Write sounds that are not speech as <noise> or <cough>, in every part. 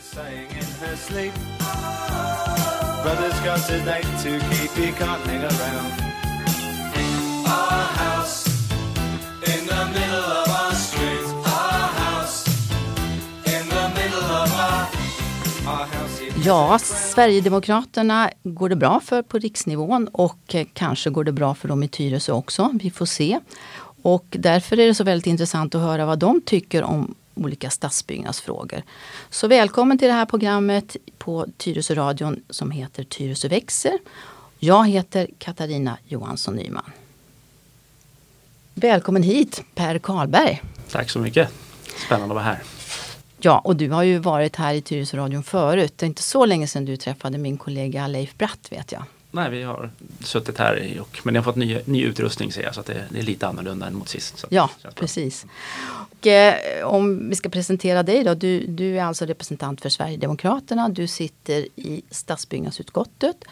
saying in her sleep. Brother's got a date to keep, he can't hang around. Our house in the middle of our street. Our house in the middle of our, our house. Ja, Sverigedemokraterna går det bra för på riksnivån och eh, kanske går det bra för dem i Tyresö också. Vi får se. Och därför är det så väldigt intressant att höra vad de tycker om olika stadsbyggnadsfrågor. Så välkommen till det här programmet på Tyresö radion som heter Tyresö växer. Jag heter Katarina Johansson Nyman. Välkommen hit Per Karlberg. Tack så mycket. Spännande att vara här. Ja, och du har ju varit här i Tyresöradion förut. Det är inte så länge sedan du träffade min kollega Leif Bratt vet jag. Nej, vi har suttit här och, men jag har fått ny, ny utrustning ser jag så att det, det är lite annorlunda än mot sist. Ja, precis. Och, eh, om vi ska presentera dig då. Du, du är alltså representant för Sverigedemokraterna. Du sitter i stadsbyggnadsutskottet.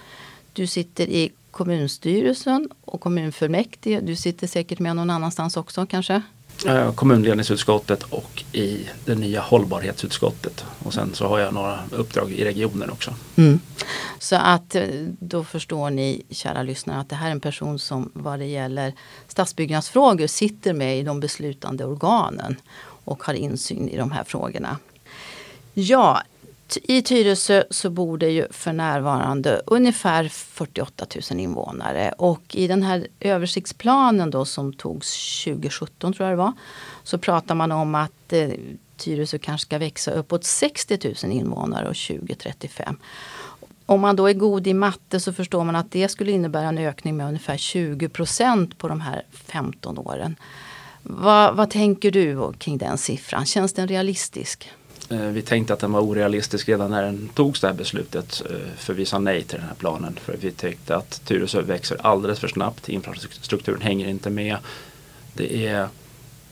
Du sitter i kommunstyrelsen och kommunfullmäktige. Du sitter säkert med någon annanstans också kanske? Eh, Kommunledningsutskottet och i det nya hållbarhetsutskottet. Och sen så har jag några uppdrag i regionen också. Mm. Så att eh, då förstår ni kära lyssnare att det här är en person som vad det gäller stadsbyggnadsfrågor sitter med i de beslutande organen och har insyn i de här frågorna. Ja, i Tyresö så bor det ju för närvarande ungefär 48 000 invånare och i den här översiktsplanen då som togs 2017 tror jag det var så pratar man om att eh, Tyresö kanske ska växa uppåt 60 000 invånare år 2035. Om man då är god i matte så förstår man att det skulle innebära en ökning med ungefär 20 procent på de här 15 åren. Va, vad tänker du kring den siffran? Känns den realistisk? Eh, vi tänkte att den var orealistisk redan när den togs det här beslutet. Eh, för vi sa nej till den här planen. För vi tyckte att Tyresö växer alldeles för snabbt. Infrastrukturen hänger inte med. Det är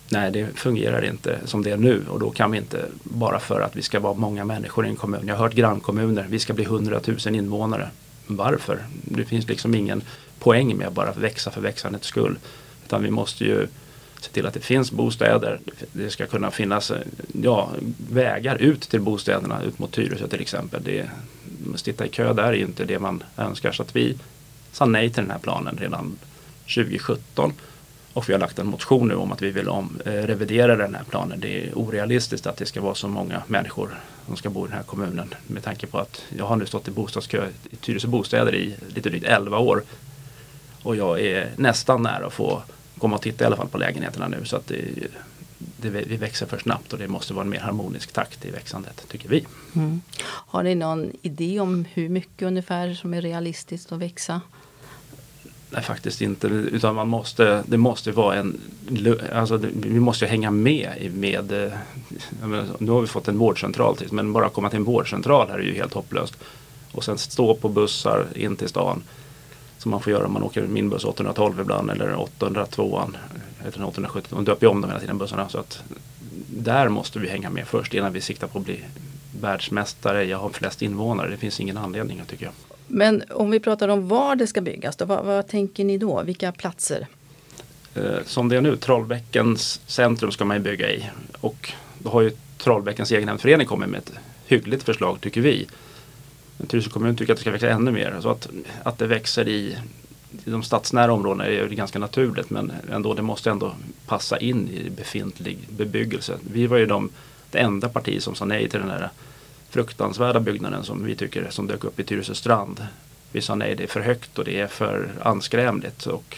Nej, det fungerar inte som det är nu och då kan vi inte bara för att vi ska vara många människor i en kommun. Jag har hört grannkommuner, vi ska bli 100 000 invånare. Varför? Det finns liksom ingen poäng med att bara växa för växandets skull. Utan vi måste ju se till att det finns bostäder. Det ska kunna finnas ja, vägar ut till bostäderna, ut mot Tyresö till exempel. Det, att sitta i kö där är ju inte det man önskar. Så att vi sa nej till den här planen redan 2017. Och vi har lagt en motion nu om att vi vill om, eh, revidera den här planen. Det är orealistiskt att det ska vara så många människor som ska bo i den här kommunen. Med tanke på att jag har nu stått i bostadskö i Tyresö bostäder i lite drygt 11 år. Och jag är nästan nära att få komma och titta i alla fall på lägenheterna nu. Så att det, det, vi växer för snabbt och det måste vara en mer harmonisk takt i växandet, tycker vi. Mm. Har ni någon idé om hur mycket ungefär som är realistiskt att växa? Nej, faktiskt inte. Utan man måste, det måste vara en... Alltså, vi måste hänga med med... eh, menar, nu har vi fått en vårdcentral till, men bara komma till en vårdcentral här är ju helt hopplöst. Och sen stå på bussar in till stan. Som man får göra om man åker min buss 812 ibland eller 802 eller 870. De döper ju om dem hela tiden bussarna. Så att där måste vi hänga med först innan vi siktar på att bli världsmästare. Jag har flest invånare. Det finns ingen anledning tycker jag. Men om vi pratar om var det ska byggas, då, vad, vad tänker ni då? Vilka platser? Eh, som det är nu, Trollbäckens centrum ska man ju bygga i. Och då har ju Trollbäckens egenhemsförening kommit med ett hyggligt förslag tycker vi. Tyresö kommun tycker att det ska växa ännu mer. Så att, att det växer i, i de stadsnära områdena är ju ganska naturligt men ändå, det måste ändå passa in i befintlig bebyggelse. Vi var ju de, det enda parti som sa nej till den här fruktansvärda byggnaden som vi tycker som dök upp i Tyresö strand. Vi sa nej, det är för högt och det är för anskrämligt. Och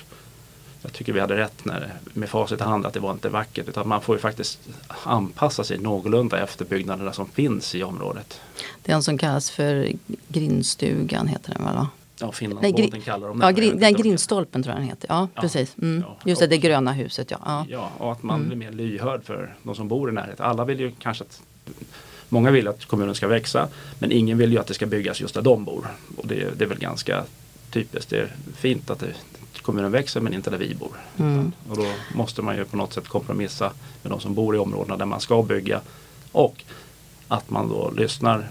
jag tycker vi hade rätt när, med facit i hand att det var inte vackert. Utan man får ju faktiskt anpassa sig någorlunda efter byggnaderna som finns i området. Den som kallas för grindstugan heter den väl? Ja, Nej, Finlandsbåten gri- kallar de Ja, den. om det- grindstolpen tror jag den heter. Ja, Ja, precis. Mm. ja. Just det, det gröna huset. Ja. Ja. Ja, och att man Mm. blir mer lyhörd för de som bor i närheten. Alla vill ju kanske att Många vill att kommunen ska växa men ingen vill ju att det ska byggas just där de bor. Och det, det är väl ganska typiskt. Det är fint att det, kommunen växer men inte där vi bor. Mm. Och då måste man ju på något sätt kompromissa med de som bor i områdena där man ska bygga. Och att man då lyssnar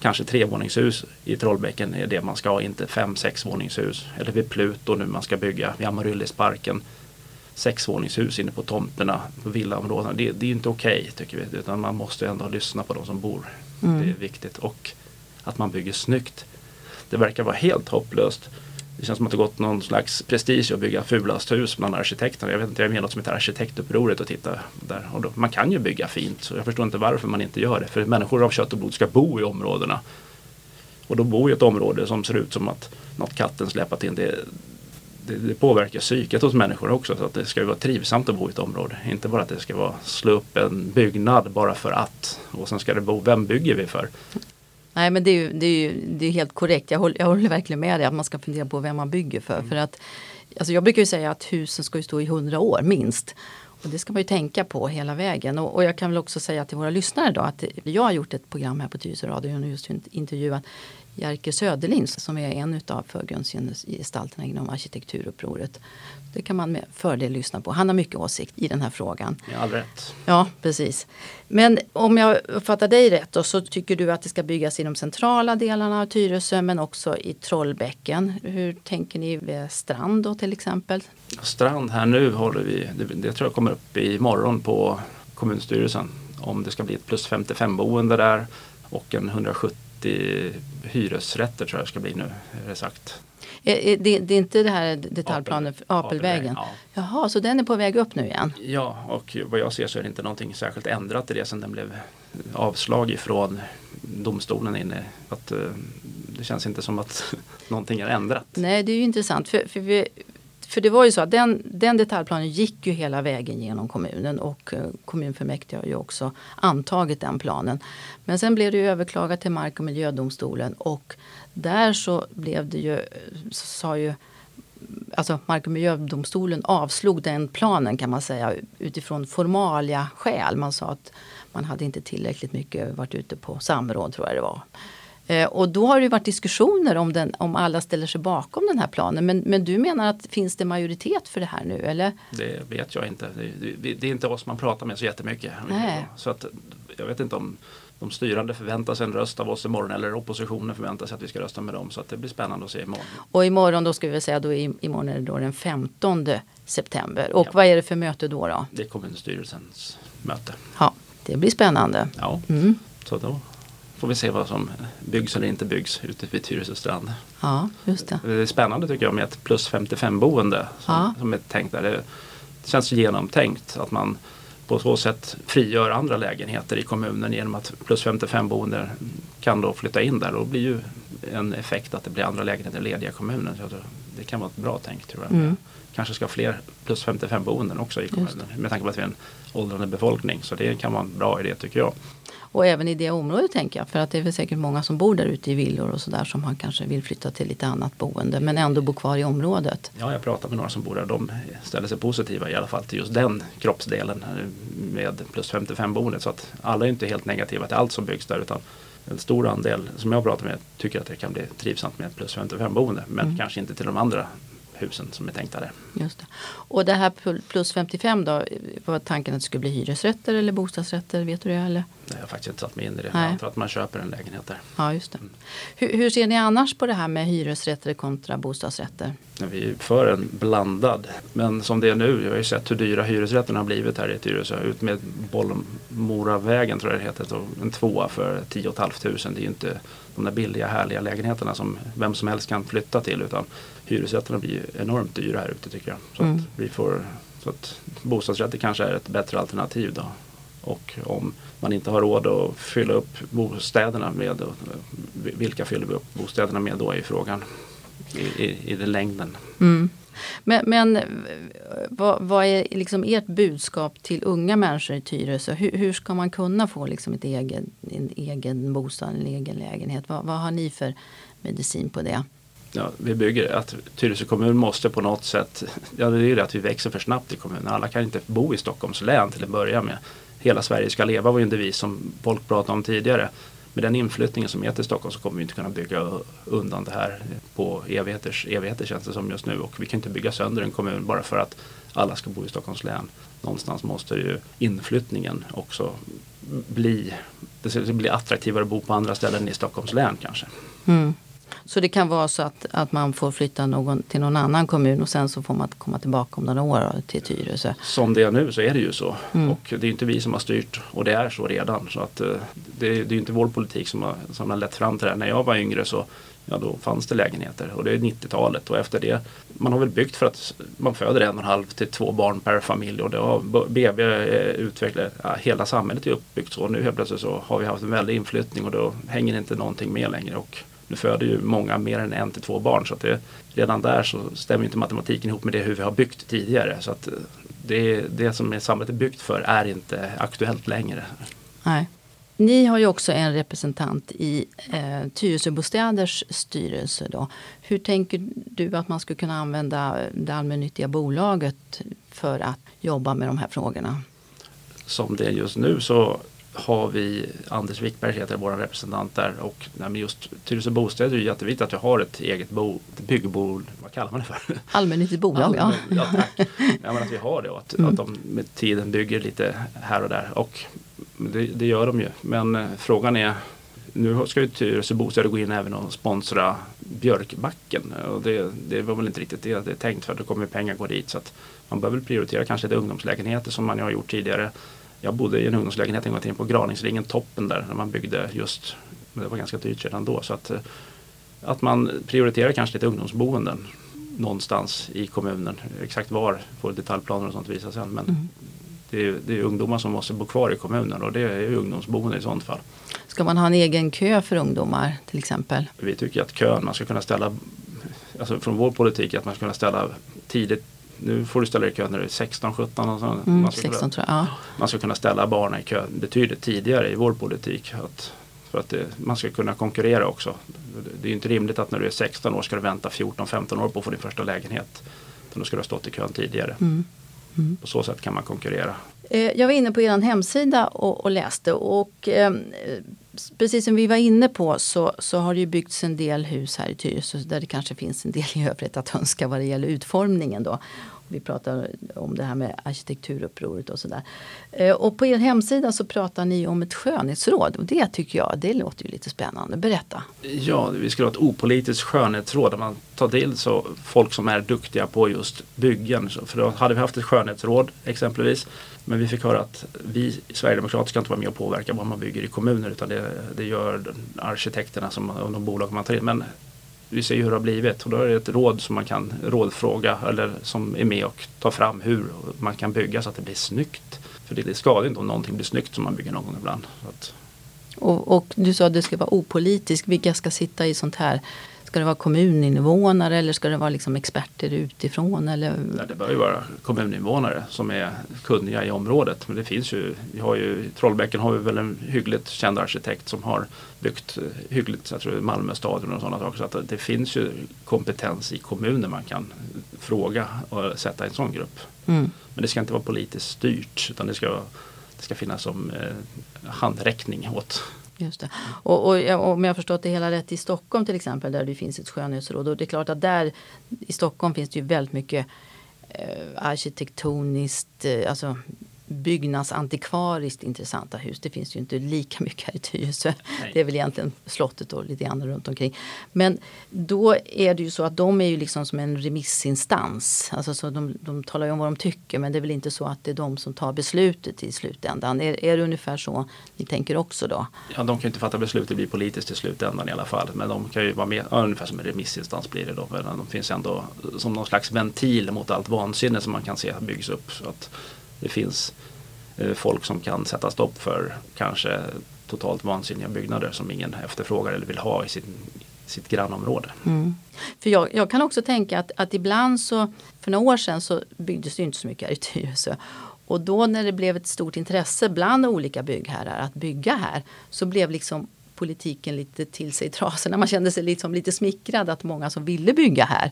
Kanske trevåningshus i Trollbäcken är det man ska ha, inte fem, sex våningshus. Eller vid Pluto nu man ska bygga vid Amaryllisparken. Sexvåningshus inne på tomterna, på villaområdena. Det, det är inte okej tycker vi. Utan man måste ändå lyssna på de som bor Mm. Det är viktigt och att man bygger snyggt. Det verkar vara helt hopplöst. Det känns som att det gått någon slags prestige att bygga fulast hus bland arkitekterna. Jag vet inte, jag är med i något som heter arkitektupproret och titta där. Och då, man kan ju bygga fint så jag förstår inte varför man inte gör det. För människor av kött och blod ska bo i områdena. Och då bor i ett område som ser ut som att något katten släpat in. Det, det, det påverkar psyket hos människor också. Så att det ska ju vara trivsamt att bo i ett område. Inte bara att det ska vara slå upp en byggnad bara för att. Och sen ska det bo, vem bygger vi för? Nej men det är ju, det är ju det är helt korrekt. Jag håller, jag håller verkligen med dig att man ska fundera på vem man bygger för. för att, alltså jag brukar ju säga att husen ska ju stå i hundra år minst. Och det ska man ju tänka på hela vägen. Och, och jag kan väl också säga till våra lyssnare då att jag har gjort ett program här på Tyresö Radio och just intervjuat Jerker Söderlind som är en av förgrundsgestalterna inom arkitekturupproret. Det kan man med fördel lyssna på. Han har mycket åsikt i den här frågan. Ja, all rätt. Ja, precis. Men om jag uppfattar dig rätt då, så tycker du att det ska byggas i de centrala delarna av Tyresö men också i Trollbäcken. Hur tänker ni vid Strand då till exempel? Strand här nu håller vi, det, det tror jag kommer upp imorgon på kommunstyrelsen. Om det ska bli ett plus 55 boende där och en 170 hyresrätter tror jag det ska bli nu, är det sagt. Det, det är inte det här detaljplanen för Apelvägen, Apelvägen? ja. Jaha, så den är på väg upp nu igen? Ja, och vad jag ser så är det inte någonting särskilt ändrat i det sen den blev avslag ifrån domstolen inne. Att, eh, det känns inte som att <laughs> någonting är ändrat. Nej, det är ju intressant. För, för, vi, för det var ju så att den, den detaljplanen gick ju hela vägen genom kommunen och eh, kommunfullmäktige har ju också antagit den planen. Men sen blev det ju överklagat till Mark och miljödomstolen och där så blev det ju, sa ju Alltså Mark och miljödomstolen avslog den planen kan man säga utifrån formalia skäl. Man sa att man hade inte tillräckligt mycket varit ute på samråd tror jag det var. Eh, och då har det varit diskussioner om, den, om alla ställer sig bakom den här planen. Men, men du menar att finns det majoritet för det här nu eller? Det vet jag inte. Det, det, är inte oss man pratar med så jättemycket. Nej. Så att, jag vet inte om de styrande förväntar sig en röst av oss imorgon eller oppositionen förväntar sig att vi ska rösta med dem. Så att det blir spännande att se imorgon. Och imorgon då ska vi säga då imorgon är det då den 15 september. Och Ja. vad är det för möte då? då? Det är kommunstyrelsens möte. Ja, det blir spännande. Ja, Mm. så då får vi se vad som byggs eller inte byggs ute vid Tyresö strand. Ja, just det. Det är spännande tycker jag med ett plus 55 boende som, Ja. som är tänkt där. Det känns genomtänkt att man på så sätt frigör andra lägenheter i kommunen genom att plus 55 boende kan då flytta in där. Då blir ju en effekt att det blir andra lägenheter lediga i kommunen. Så det kan vara ett bra tänk tror jag. Mm. Kanske ska fler plus 55 boenden också i kommunen. Med tanke på att vi är en åldrande befolkning. Så det kan vara en bra idé tycker jag. Och även i det området tänker jag. För att det är väl säkert många som bor där ute i villor och sådär som har kanske vill flytta till lite annat boende. Men ändå bo kvar i området. Ja, jag pratar med några som bor där. De ställer sig positiva i alla fall till just den kroppsdelen eh, med plus 55 boendet. Så att alla är inte helt negativa till allt som byggs där utan en stor andel som jag pratar med tycker att det kan bli trivsamt med ett plus 55 boende. Men Mm. kanske inte till de andra husen som är tänkta där. Just det. Och det här pl- plus 55 då, var tanken att det skulle bli hyresrätter eller bostadsrätter? Vet du det? Eller? Har jag faktiskt inte satt mig in i det. Nej. Jag antar att man köper en lägenhet där. Ja, just det. Hur, hur ser ni annars på det här med hyresrätter kontra bostadsrätter? Vi är för en blandad. Men som det är nu, jag har ju sett hur dyra hyresrätterna har blivit här i Tyresö. Ut med Bollmoravägen tror jag det heter. En tvåa för 10 500. Det är ju inte de där billiga härliga lägenheterna som vem som helst kan flytta till. Utan hyresrätterna blir enormt dyra här ute tycker jag. Så, Mm. att vi får, så att bostadsrätter kanske är ett bättre alternativ då. Och om man inte har råd att fylla upp bostäderna med, vilka fyller vi upp bostäderna med då är frågan i, i, i den längden. Mm. Men, men vad, vad är liksom ert budskap till unga människor i Tyresö? Hur, hur ska man kunna få liksom ett egen, en egen bostad, en egen lägenhet? Vad, vad har ni för medicin på det? Ja, vi bygger att Tyresö kommun måste på något sätt, ja det är ju det att vi växer för snabbt i kommunen. Alla kan inte bo i Stockholms län till att börja med. Hela Sverige ska leva var ju en devis som folk pratade om tidigare. Med den inflyttningen som är till Stockholm så kommer vi inte kunna bygga undan det här på evigheters evigheter känns det som just nu. Och vi kan inte bygga sönder en kommun bara för att alla ska bo i Stockholms län. Någonstans måste ju inflyttningen också bli, det ska bli attraktivare att bo på andra ställen i Stockholms län kanske. Mm. Så det kan vara så att, att man får flytta någon till någon annan kommun och sen så får man komma tillbaka om några år till Tyresö. Som det är nu så är det ju så. Mm. Och det är inte vi som har styrt och det är så redan. Så att, eh, det, det är inte vår politik som har, som har lett fram till det här. När jag var yngre så ja, då fanns det lägenheter och det är 90-talet och efter det man har väl byggt för att man föder en och en halv till två barn per familj och det har BB utvecklat, ja, hela samhället är uppbyggt så. Nu helt plötsligt så har vi haft en väldig inflyttning och då hänger inte någonting med längre. Och nu föder ju många mer än en till två barn så att det, redan där så stämmer inte matematiken ihop med det hur vi har byggt tidigare. Så att det, det som samhället är byggt för är inte aktuellt längre. Nej. Ni har ju också en representant i eh, Tyresöbostäders styrelse. Då. Hur tänker du att man skulle kunna använda det allmännyttiga bolaget för att jobba med de här frågorna? Som det är just nu så har vi Anders Wickberg heter vår representant där och nej, just Tyresö Bostäder är jätteviktigt att vi har ett eget bo, ett byggbolag, vad kallar man det för? Allmännyttigt bolag ja. ja, tack. <laughs> ja men att vi har det och att, mm. att de med tiden bygger lite här och där och det, det gör de ju. Men eh, frågan är nu ska ju Tyresö Bostäder gå in även och sponsra Björkbacken. Och det, det var väl inte riktigt det det är tänkt för. Då kommer pengar gå dit. Så att man bör väl prioritera kanske lite ungdomslägenheter som man har gjort tidigare. Jag bodde i en ungdomslägenhet en gång till på Graningsringen toppen där när man byggde just, det var ganska dyrt redan då. Så att, eh, att man prioriterar kanske lite ungdomsboenden någonstans i kommunen. Exakt var får detaljplaner och sånt visa sen. Men mm det är, det är ungdomar som måste bo kvar i kommunen och det är ungdomsboende i sånt fall. Ska man ha en egen kö för ungdomar till exempel? Vi tycker att kön, man ska kunna ställa, alltså från vår politik att man ska kunna ställa tidigt nu får du ställa dig i kö när du är 16, 17 och så. Mm, man, ska 16, kunna, ja. man ska kunna ställa barnen i kö betydligt tidigare i vår politik. Att, för att det, man ska kunna konkurrera också. Det är inte rimligt att när du är 16 år ska du vänta 14-15 år på att få din första lägenhet. Då ska du ha stått i kön tidigare. Mm. Mm. På så sätt kan man konkurrera. Eh, jag var inne på er hemsida och, och läste och eh, precis som vi var inne på så, så har det ju byggts en del hus här i Tyresö där det kanske finns en del i övrigt att önska vad det gäller utformningen. Då. Vi pratar om det här med arkitekturupproret och sådär. Eh, och på er hemsida så pratar ni om ett skönhetsråd och det tycker jag, det låter ju lite spännande. Berätta. Ja, vi skulle ha ett opolitiskt skönhetsråd där man tar till så folk som är duktiga på just byggen. För då hade vi haft ett skönhetsråd exempelvis men vi fick höra att vi Sverigedemokrater ska inte vara med och påverka vad man bygger i kommuner utan det, det gör arkitekterna som, och de bolag man tar in. Men vi ser ju hur det har blivit och då är det ett råd som man kan rådfråga eller som är med och tar fram hur man kan bygga så att det blir snyggt. För det, det skadar inte om någonting blir snyggt som man bygger någon gång ibland. Och, och, du sa att det ska vara opolitiskt. Vilka ska sitta i sånt här Ska det vara kommuninvånare eller ska det vara liksom experter utifrån? Eller? Nej, det bör ju vara kommuninvånare som är kunniga i området. Men det finns ju, vi har ju i Trollbäcken har vi väl en hyggligt känd arkitekt som har byggt eh, hyggligt, jag tror Malmö stadion och sådana saker. Så att det finns ju kompetens i kommunen man kan fråga och sätta i en sån grupp. Mm. Men det ska inte vara politiskt styrt utan det ska, det ska finnas som eh, handräckning åt Just det. Och, och, och, om jag har förstått det hela rätt i Stockholm till exempel där det finns ett skönhetsråd. Och det är klart att där i Stockholm finns det ju väldigt mycket eh, arkitektoniskt, eh, alltså byggnadsantikvariskt intressanta hus. Det finns ju inte lika mycket här i Tyresö. Det är väl egentligen slottet och lite grann runt omkring. Men då är det ju så att de är ju liksom som en remissinstans. Alltså så de, de talar ju om vad de tycker men det är väl inte så att det är de som tar beslutet i slutändan. Är, är det ungefär så ni tänker också då? Ja, de kan ju inte fatta beslut, det blir politiskt i slutändan i alla fall. Men de kan ju vara med, ja, ungefär som en remissinstans blir det då. Men de finns ändå som någon slags ventil mot allt vansinne som man kan se byggs upp. Så att det finns eh, folk som kan sätta stopp för kanske totalt vansinniga byggnader som ingen efterfrågar eller vill ha i sin, sitt grannområde. Mm. För jag, jag, kan också tänka att, att ibland så, för några år sedan så byggdes det inte så mycket här i Tyresö. Och då när det blev ett stort intresse bland olika byggherrar att bygga här så blev liksom politiken lite till sig i trasorna. Man kände sig liksom lite smickrad att många som ville bygga här.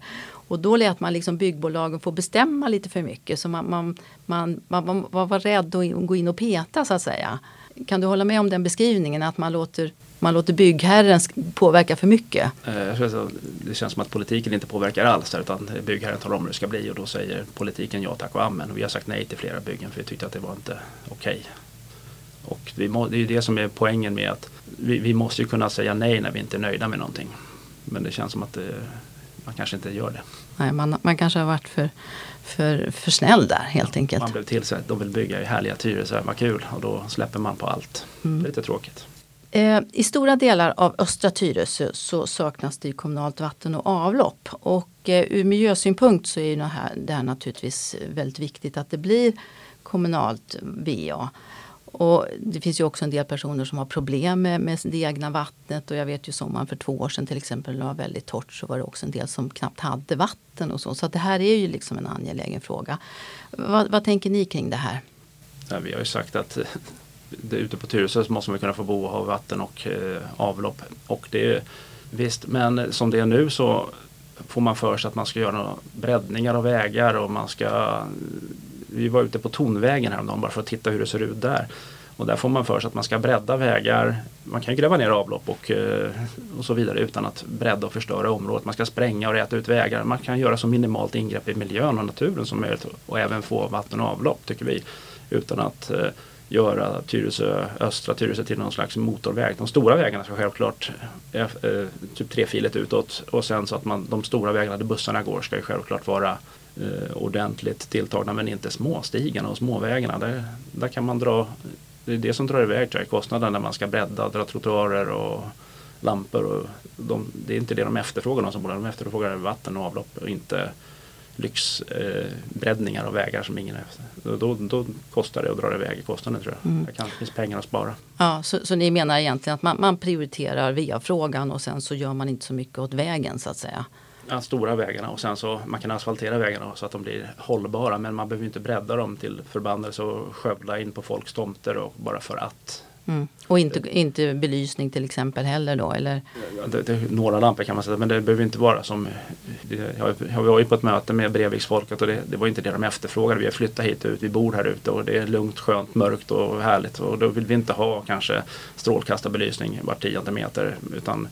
Och då lät man liksom byggbolagen få bestämma lite för mycket. Så man, man, man, man, man var rädd att gå in och peta så att säga. Kan du hålla med om den beskrivningen att man låter, man låter byggherren påverka för mycket? Eh, det känns som att politiken inte påverkar alls utan byggherren talar om hur det ska bli och då säger politiken ja tack och amen. Vi har sagt nej till flera byggen för vi tyckte att det var inte okej. Okay. Och må, det är det som är poängen med att vi, vi måste ju kunna säga nej när vi inte är nöjda med någonting. Men det känns som att det, man kanske inte gör det. Nej, man, man kanske har varit för, för, för snäll där helt enkelt. Man blev tillsett, de vill bygga i härliga Tyresö, vad kul och då släpper man på allt. Mm. Det är lite tråkigt. Eh, I stora delar av östra Tyresö så saknas det kommunalt vatten och avlopp. Och eh, ur miljösynpunkt så är det här, det här naturligtvis väldigt viktigt att det blir kommunalt VA. Och det finns ju också en del personer som har problem med, med det egna vattnet och jag vet ju sommaren för två år sedan till exempel när det var väldigt torrt så var det också en del som knappt hade vatten och så. Så att det här är ju liksom en angelägen fråga. Vad, vad tänker ni kring det här? Ja, vi har ju sagt att eh, det, ute på Tyresö så måste man kunna få bo och ha vatten och eh, avlopp. Och det är, visst, men som det är nu så får man för sig att man ska göra några breddningar av vägar och man ska vi var ute på Tonvägen häromdagen bara för att titta hur det ser ut där. Och där får man för sig att man ska bredda vägar. Man kan gräva ner avlopp och, eh, och så vidare utan att bredda och förstöra området. Man ska spränga och räta ut vägar. Man kan göra så minimalt ingrepp i miljön och naturen som möjligt och även få vatten och avlopp tycker vi. Utan att eh, göra Tyresö, östra Tyresö till någon slags motorväg. De stora vägarna ska självklart eh, eh typ trefiligt utåt och sen så att man, de stora vägarna där bussarna går ska ju självklart vara eh, ordentligt tilltagna men inte småstigarna och småvägarna. Där, där kan man dra, det är det som drar iväg tror jag, kostnaden när man ska bredda, dra trottoarer och lampor. Och de, det är inte det de efterfrågar de som bor där. De efterfrågar vatten och avlopp och inte lyxbreddningar eh, av vägar som ingen efter. Då, då kostar det och drar iväg i kostnaden tror jag. Mm. Det kan, finns pengar att spara. Ja, så, så ni menar egentligen att man, man prioriterar VA-frågan och sen så gör man inte så mycket åt vägen så att säga? Ja, stora vägarna och sen så man kan asfaltera vägarna så att de blir hållbara men man behöver inte bredda dem till förbannelse och skövla in på folks tomter och bara för att. Mm. Och inte, inte belysning till exempel heller då? Eller? Det, det, några lampor kan man säga men det behöver inte vara som jag, jag var ju på ett möte med Breviksfolket och det, det, var inte det de efterfrågade. Vi har flyttat hit ut, vi bor här ute och det är lugnt, skönt, mörkt och härligt och då vill vi inte ha kanske strålkastarbelysning var tionde meter utan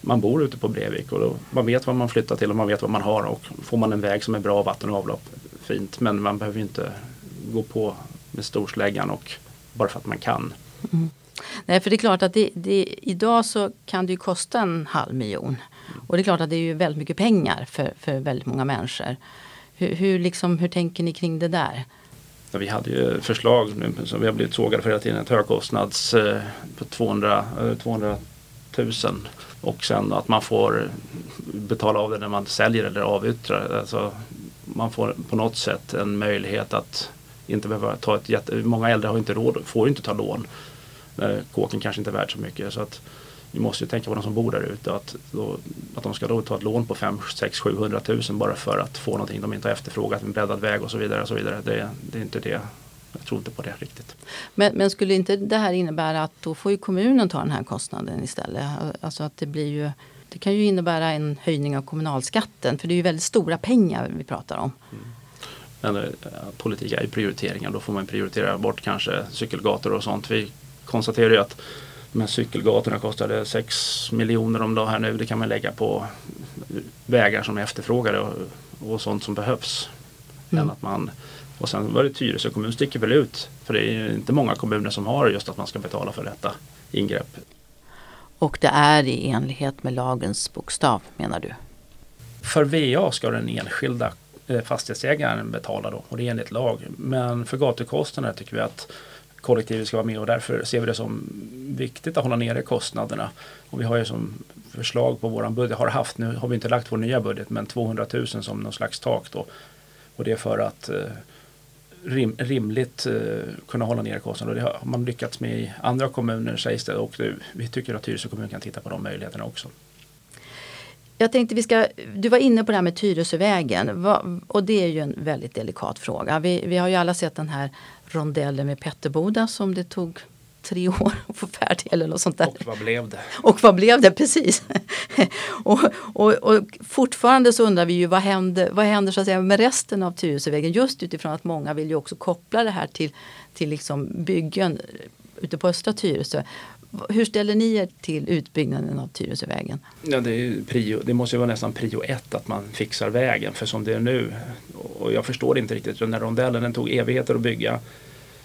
man bor ute på Brevik och då, man vet vad man flyttar till och man vet vad man har och får man en väg som är bra, vatten och avlopp, fint. Men man behöver inte gå på med storsläggan och bara för att man kan. Mm. Nej, för det är klart att det, det, idag så kan det ju kosta en halv miljon. Och det är klart att det är ju väldigt mycket pengar för, för väldigt många människor. Hur, hur, liksom, hur tänker ni kring det där? Ja, vi hade ju förslag nu som vi har blivit sågade för hela tiden. Ett högkostnads eh, på 200, eh, 200 000 och sen att man får betala av det när man säljer eller avyttrar. Alltså, man får på något sätt en möjlighet att inte behöva ta ett jätte... Många äldre har inte råd, får inte ta lån. Eh, kåken kanske inte är värd så mycket. Så att vi måste ju tänka på de som bor där ute. Att, att de ska då ta ett lån på 5, 6, 700 000 bara för att få någonting de inte har efterfrågat. En breddad väg och så vidare. Och så vidare. Det, det är inte det jag tror inte på det riktigt. Men, men, skulle inte det här innebära att då får ju kommunen ta den här kostnaden istället? Alltså att det blir ju det kan ju innebära en höjning av kommunalskatten för det är ju väldigt stora pengar vi pratar om. Mm. Men äh, politik är ju prioriteringar. Då får man prioritera bort kanske cykelgator och sånt. Vi konstaterar ju att de här cykelgatorna kostade 6 miljoner om dagen här nu. Det kan man lägga på vägar som är efterfrågade och, och sånt som behövs. Mm. Än att man och sen var det Tyresö kommun sticker väl ut. För det är inte många kommuner som har just att man ska betala för detta ingrepp. Och det är i enlighet med lagens bokstav menar du? För VA ska den enskilda eh, fastighetsägaren betala då och det är enligt lag. Men för gatukostnader tycker vi att kollektivet ska vara med och därför ser vi det som viktigt att hålla nere kostnaderna. Och vi har ju som förslag på våran budget, har haft, nu har vi inte lagt vår nya budget, men 200 000 som någon slags tak då. Och det är för att eh, rim, rimligt eh, kunna hålla ner kostnaderna. Det har man lyckats med i andra kommuner sägs det och det, vi tycker att Tyresö kommun kan titta på de möjligheterna också. Jag tänkte vi ska, du var inne på det här med Tyresövägen och det är ju en väldigt delikat fråga. Vi, vi har ju alla sett den här rondellen med Petterboda som det tog tre år att få färdig eller något sånt där. Och vad blev det? Och vad blev det, precis. <laughs> och, och, och, fortfarande så undrar vi ju vad händer, vad händer så att säga, med resten av Tyresövägen just utifrån att många vill ju också koppla det här till, till liksom byggen ute på östra Tyresö. Hur ställer ni er till utbyggnaden av Tyresövägen? Ja, det, prio, det måste ju vara nästan prio ett att man fixar vägen för som det är nu och jag förstår inte riktigt den här rondellen den tog evigheter att bygga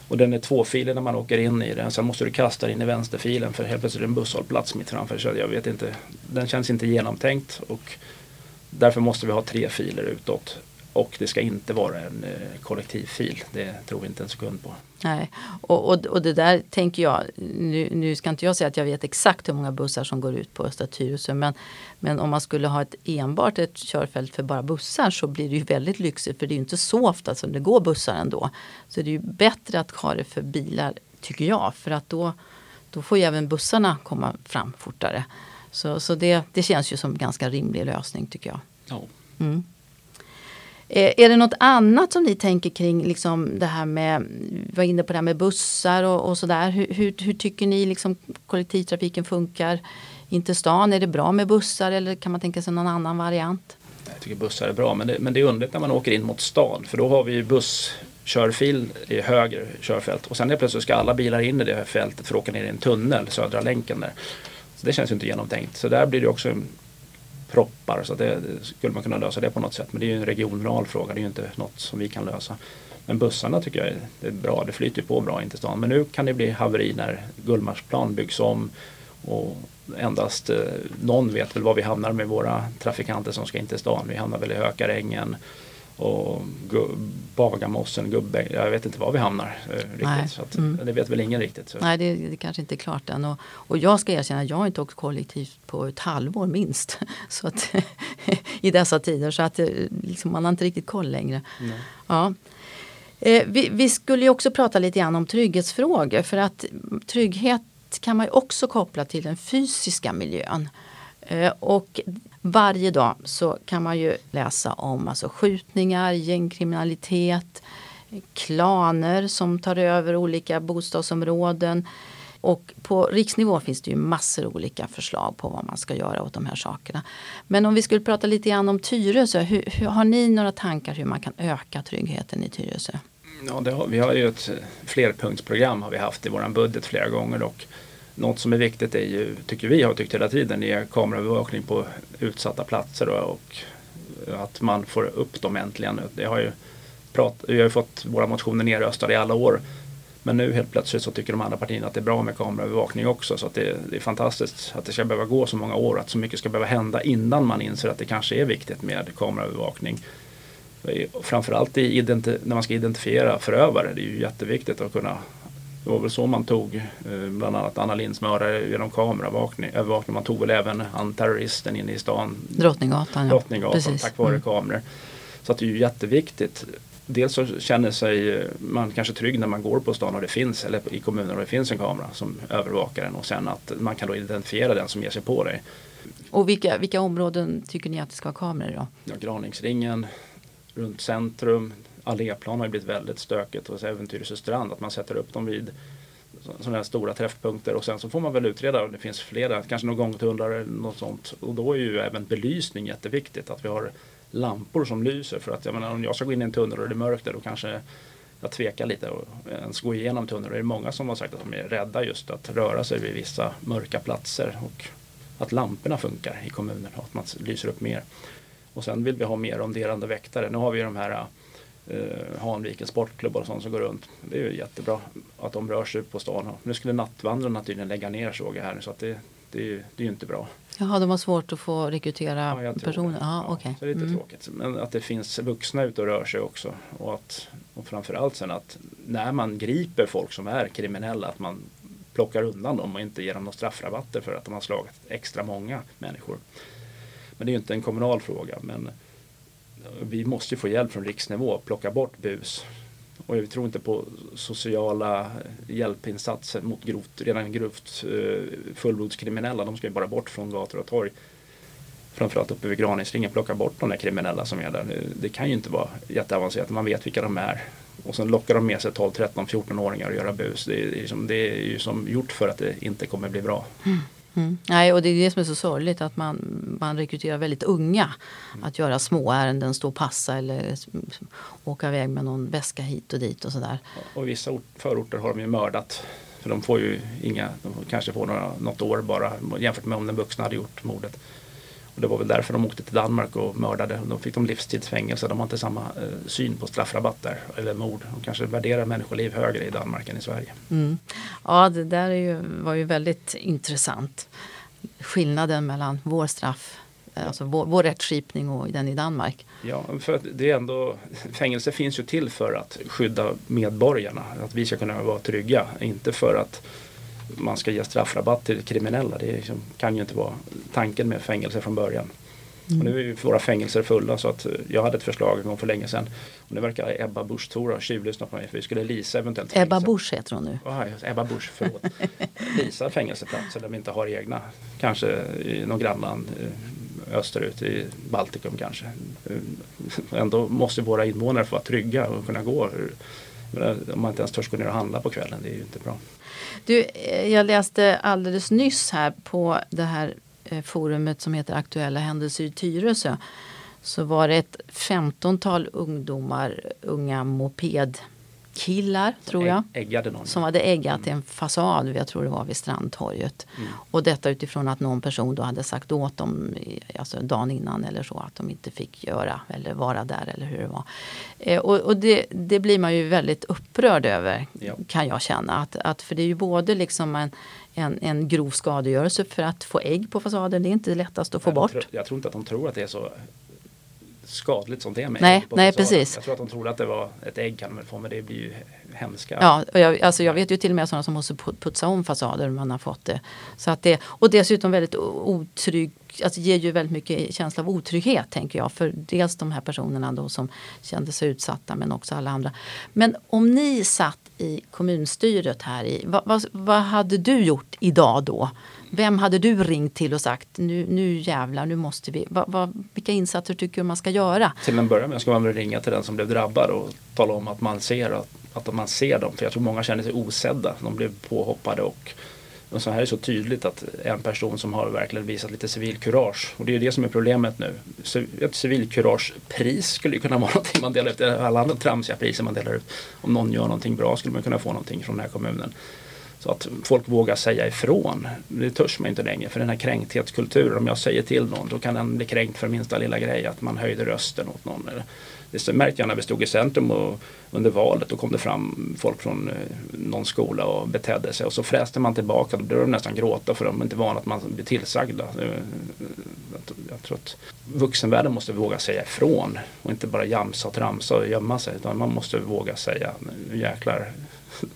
och den är tvåfilig när man åker in i den. Sen måste du kasta in i vänsterfilen för helt plötsligt är det en busshållplats mitt framför. Så jag vet inte. den känns inte genomtänkt och därför måste vi ha tre filer utåt. Och det ska inte vara en eh, kollektivfil. Det tror vi inte en sekund på. Nej, och, och, och det där tänker jag, nu, nu ska inte jag säga att jag vet exakt hur många bussar som går ut på Östra Tyresö men, men om man skulle ha ett, enbart ett körfält för bara bussar så blir det ju väldigt lyxigt för det är ju inte så ofta som det går bussar ändå. Så det är ju bättre att ha det för bilar tycker jag för att då, då får ju även bussarna komma fram fortare. Så, så det, det känns ju som en ganska rimlig lösning tycker jag. Ja. Mm. Eh, är det något annat som ni tänker kring liksom det här med, var inne på det här med bussar och, och sådär. Hur, hur, hur tycker ni liksom kollektivtrafiken funkar in till stan? Är det bra med bussar eller kan man tänka sig någon annan variant? Jag tycker bussar är bra men det, men det är underligt när man åker in mot stan för då har vi ju busskörfil i höger körfält och sen är plötsligt ska alla bilar in i det här fältet för att åka ner i en tunnel, Södra länken där. Så det känns ju inte genomtänkt. Så där blir det också proppar så det, det skulle man kunna lösa det på något sätt. Men det är ju en regional fråga, det är ju inte något som vi kan lösa. Men bussarna tycker jag är, det är bra, det flyter på bra in till stan. Men nu kan det bli haveri när Gullmarsplan byggs om och endast eh, någon vet väl var vi hamnar med våra trafikanter som ska in till stan. Vi hamnar väl i Hökarängen och Bagarmossen, Gubbe. Jag vet inte var vi hamnar eh, riktigt. Nej, Så att, mm. Det vet väl ingen riktigt. Så. Nej, det, det kanske inte är klart än. Och, och jag ska erkänna, jag har inte åkt kollektivt på ett halvår minst. <laughs> Så att, <laughs> I dessa tider. Så att eh, liksom, man har inte riktigt koll längre. Nej. Ja. Eh, vi, vi skulle ju också prata lite grann om trygghetsfrågor. För att trygghet kan man ju också koppla till den fysiska miljön. Eh, och varje dag så kan man ju läsa om alltså skjutningar, gängkriminalitet, klaner som tar över olika bostadsområden. Och på riksnivå finns det ju massor av olika förslag på vad man ska göra åt de här sakerna. Men om vi skulle prata lite grann om Tyresö, hur, hur, har ni några tankar hur man kan öka tryggheten i Tyresö? Ja, det har, vi har ju ett flerpunktsprogram har vi haft i våran budget flera gånger och något som är viktigt är ju, tycker vi har tyckt hela tiden, är kameraövervakning på utsatta platser och, och att man får upp dem äntligen. Det har ju prat, vi har ju fått våra motioner nedröstade i alla år. Men nu helt plötsligt så tycker de andra partierna att det är bra med kameraövervakning också. Så att det, det är fantastiskt att det ska behöva gå så många år, och att så mycket ska behöva hända innan man inser att det kanske är viktigt med kameraövervakning. Framförallt i när man ska identifiera förövare. Det är ju jätteviktigt att kunna det var väl så man tog eh, bland annat Anna Lindhs mördare genom kameraövervakning. övervakning. Man tog väl även han terroristen inne i stan, Drottninggatan. Drottninggatan, Precis. tack vare Mm. kameror. Så att det är ju jätteviktigt. Dels så känner sig eh, man kanske trygg när man går på stan och det finns, eller i kommunen och det finns en kamera som övervakar en och sen att man kan då identifiera den som ger sig på dig. Och vilka, vilka områden tycker ni att det ska vara kameror då? Ja, Graningsringen, runt centrum, alléplan har ju blivit väldigt stökigt och Äventyrelse strand att man sätter upp dem vid sådana här stora träffpunkter och sen så får man väl utreda om det finns flera, kanske någon gångtunnlar eller något sånt. Och då är ju även belysning jätteviktigt, att vi har lampor som lyser för att jag menar om jag ska gå in i en tunnel och det är mörkt där då kanske jag tvekar lite och ens gå igenom tunneln. Och det är många som har sagt att de är rädda just att röra sig vid vissa mörka platser och att lamporna funkar i kommunen och att man lyser upp mer. Och sen vill vi ha mer ronderande väktare. Nu har vi ju de här eh, Hanvikens sportklubb och sånt som går runt. Det är ju jättebra att de rör sig på stan. Nu skulle nattvandrarna tydligen lägga ner såg jag här så att det, det, är ju- det är ju inte bra. Jaha, de har svårt att få rekrytera Ja, personer? Ja, Ja, okej. Så det är lite Mm. tråkigt. Men att det finns vuxna ute och rör sig också. Och, att, och framförallt sen att när man griper folk som är kriminella att man plockar undan dem och inte ger dem några straffrabatter för att de har slagit extra många människor. Men det är ju inte en kommunal fråga. Men vi måste få hjälp från riksnivå att plocka bort bus. Och vi tror inte på sociala hjälpinsatser mot grovt, redan grovt eh, fullblodskriminella. De ska ju bara bort från gator och torg framförallt uppe vid Graningsringen plocka bort de där kriminella som är där. Det, kan ju inte vara jätteavancerat. Man vet vilka de är. Och sen lockar de med sig 12, 13, 14-åringar och göra bus. Det är, liksom, det är ju som gjort för att det inte kommer bli bra. Mm. Nej, och det är det som är så sorgligt att man, man rekryterar väldigt unga att göra små ärenden, stå och passa eller åka iväg med någon väska hit och dit och sådär. Och vissa ort, förorter har de ju mördat. För de får ju inga, de kanske får några, något år bara jämfört med om den vuxna hade gjort mordet. Och det var väl därför de åkte till Danmark och mördade. Då fick de livstidsfängelse. De har inte samma eh, syn på straffrabatt där, eller mord. De kanske värderar människoliv högre i Danmark än i Sverige. Mm. Ja, det där är ju, var ju väldigt intressant. skillnaden mellan vår straff, eh, alltså vår, vår rättsskipning och den i Danmark. Ja, för det är ändå, fängelse finns ju till för att skydda medborgarna. Att vi ska kunna vara trygga, inte för att man ska ge straffrabatt till kriminella. Det liksom, kan ju inte vara tanken med fängelse från början. Mm. Och nu är ju våra fängelser fulla så att eh, jag hade ett förslag en gång för länge sedan. Och nu verkar Ebba Busch Thor ha tjuvlyssnat på mig för vi skulle lisa eventuellt Ebba Busch heter hon nu. Oh, Ebba Busch, förlåt. <laughs> lisa fängelseplatser där vi inte har egna. Kanske i någon grannland eh, österut i Baltikum kanske. Eh, ändå måste våra invånare få vara trygga och kunna gå. Om man inte ens törs gå ner och handla på kvällen, det är ju inte bra. Du, eh, jag läste alldeles nyss här på det här eh, forumet som heter Aktuella händelser i Tyresö så var det ett femtontal ungdomar, unga moped mopedkillar tror jag. Äggade någon. Som hade äggat mm. en fasad, jag tror det var vid Strandtorget. Mm. Och detta utifrån att någon person då hade sagt åt dem alltså dagen innan eller så att de inte fick göra eller vara där eller hur det var. Eh, och, och det, det, blir man ju väldigt upprörd över ja. kan jag känna. Att, att, för det är ju både liksom en en, en grov skadegörelse för att få ägg på fasaden. Det är inte lättast att få jag bort. Tror, jag tror inte att de tror att det är så skadligt det är med nej, ägg nej, precis. Jag tror att de tror att det var ett ägg kan man få men det blir ju hemska. Ja, och jag, alltså jag vet ju till och med sådana som måste putsa om fasader man har fått det. Så att det och dessutom väldigt otrygg, alltså ger ju väldigt mycket känsla av otrygghet tänker jag. För dels de här personerna då som kände sig utsatta men också alla andra. Men om ni satt i kommunstyret här i, vad, vad, vad hade du gjort idag då? Vem hade du ringt till och sagt nu, nu jävlar, nu måste vi. Va, va, vilka insatser tycker du man ska göra? Till en början ska man väl ringa till den som blev drabbad och tala om att man ser att, att man ser dem. För jag tror många känner sig osedda. De blev påhoppade och och så här är så tydligt att en person som har verkligen visat lite civilkurage och det är ju det som är problemet nu. Ett civilkuragepris skulle ju kunna <laughs> vara någonting man delar ut. Alla andra tramsiga priser man delar ut. Om någon gör någonting bra skulle man kunna få någonting från den här kommunen. Så att folk vågar säga ifrån. Det törs man inte längre för den här kränkthetskulturen. Om jag säger till någon då kan den bli kränkt för minsta lilla grej. Att man höjde rösten åt någon. Det märkte jag när vi stod i centrum och under valet. Då kom det fram folk från eh, någon skola och betedde sig. Och så fräste man tillbaka. Då började de nästan gråta för de är inte vana att man blir tillsagda. Eh, jag tror att vuxenvärlden måste våga säga ifrån. Och inte bara jamsa och tramsa och gömma sig. Utan man måste våga säga jäklar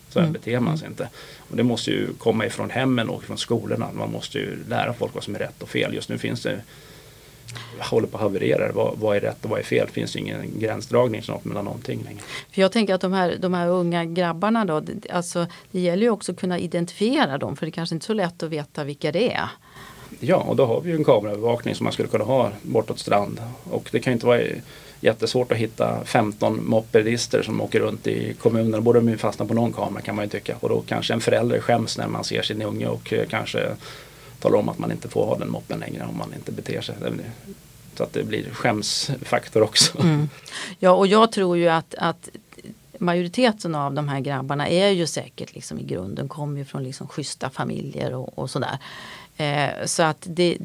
så här mm. beter man sig inte. Och det måste ju komma ifrån hemmen och från skolorna. Man måste ju lära folk vad som är rätt och fel. Just nu finns det håller på att haverera. Vad, vad är rätt och vad är fel? Det finns ingen gränsdragning snart mellan någonting längre. För jag tänker att de här, de här unga grabbarna då, alltså, det gäller ju också att kunna identifiera dem för det är kanske inte är så lätt att veta vilka det är. Ja, och då har vi ju en kameraövervakning som man skulle kunna ha bortåt strand. Och det kan ju inte vara jättesvårt att hitta 15 mopedister som åker runt i kommunen. Då borde de ju fastna på någon kamera kan man ju tycka. Och då kanske en förälder skäms när man ser sin unge och eh, kanske talar om att man inte får ha den moppen längre om man inte beter sig. Så att det blir skämsfaktor också. Mm. Ja och jag tror ju att, att majoriteten av de här grabbarna är ju säkert liksom i grunden kommer ju från liksom schyssta familjer och, och sådär. Eh, så att det,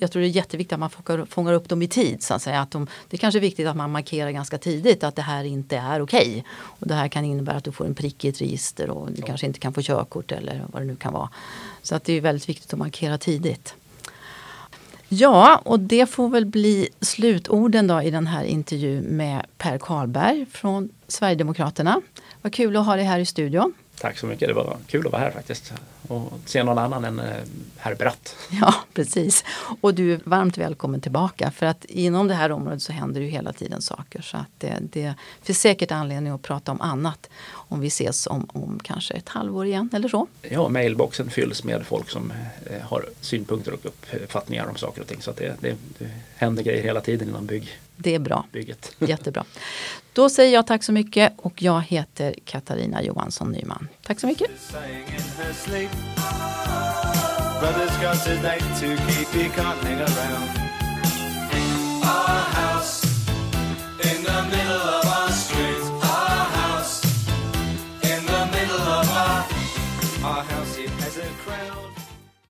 jag tror det är jätteviktigt att man fångar, fångar upp dem i tid. Så att säga. Att de, det är kanske är viktigt att man markerar ganska tidigt att det här inte är okej. Okay. Och det här kan innebära att du får en prick i ett register och du ja. kanske inte kan få körkort eller vad det nu kan vara. Så att det är väldigt viktigt att markera tidigt. Ja, och det får väl bli slutorden då i den här intervjun med Per Karlberg från Sverigedemokraterna. Vad kul att ha dig här i studion. Tack så mycket, det var kul att vara här faktiskt och se någon annan än eh, herr Bratt. Ja, precis. Och du är varmt välkommen tillbaka för att inom det här området så händer ju hela tiden saker. Så att det, det finns säkert anledning att prata om annat om vi ses om, om kanske ett halvår igen eller så. Ja, mailboxen fylls med folk som eh, har synpunkter och uppfattningar om saker och ting. Så att det, det, det händer grejer hela tiden inom bygg. Det är bra. Bygget. <laughs> Jättebra. Då säger jag tack så mycket och jag heter Katarina Johansson Nyman. Tack så mycket. Brothers got tonight to keep you can't hang around. Our house in the middle of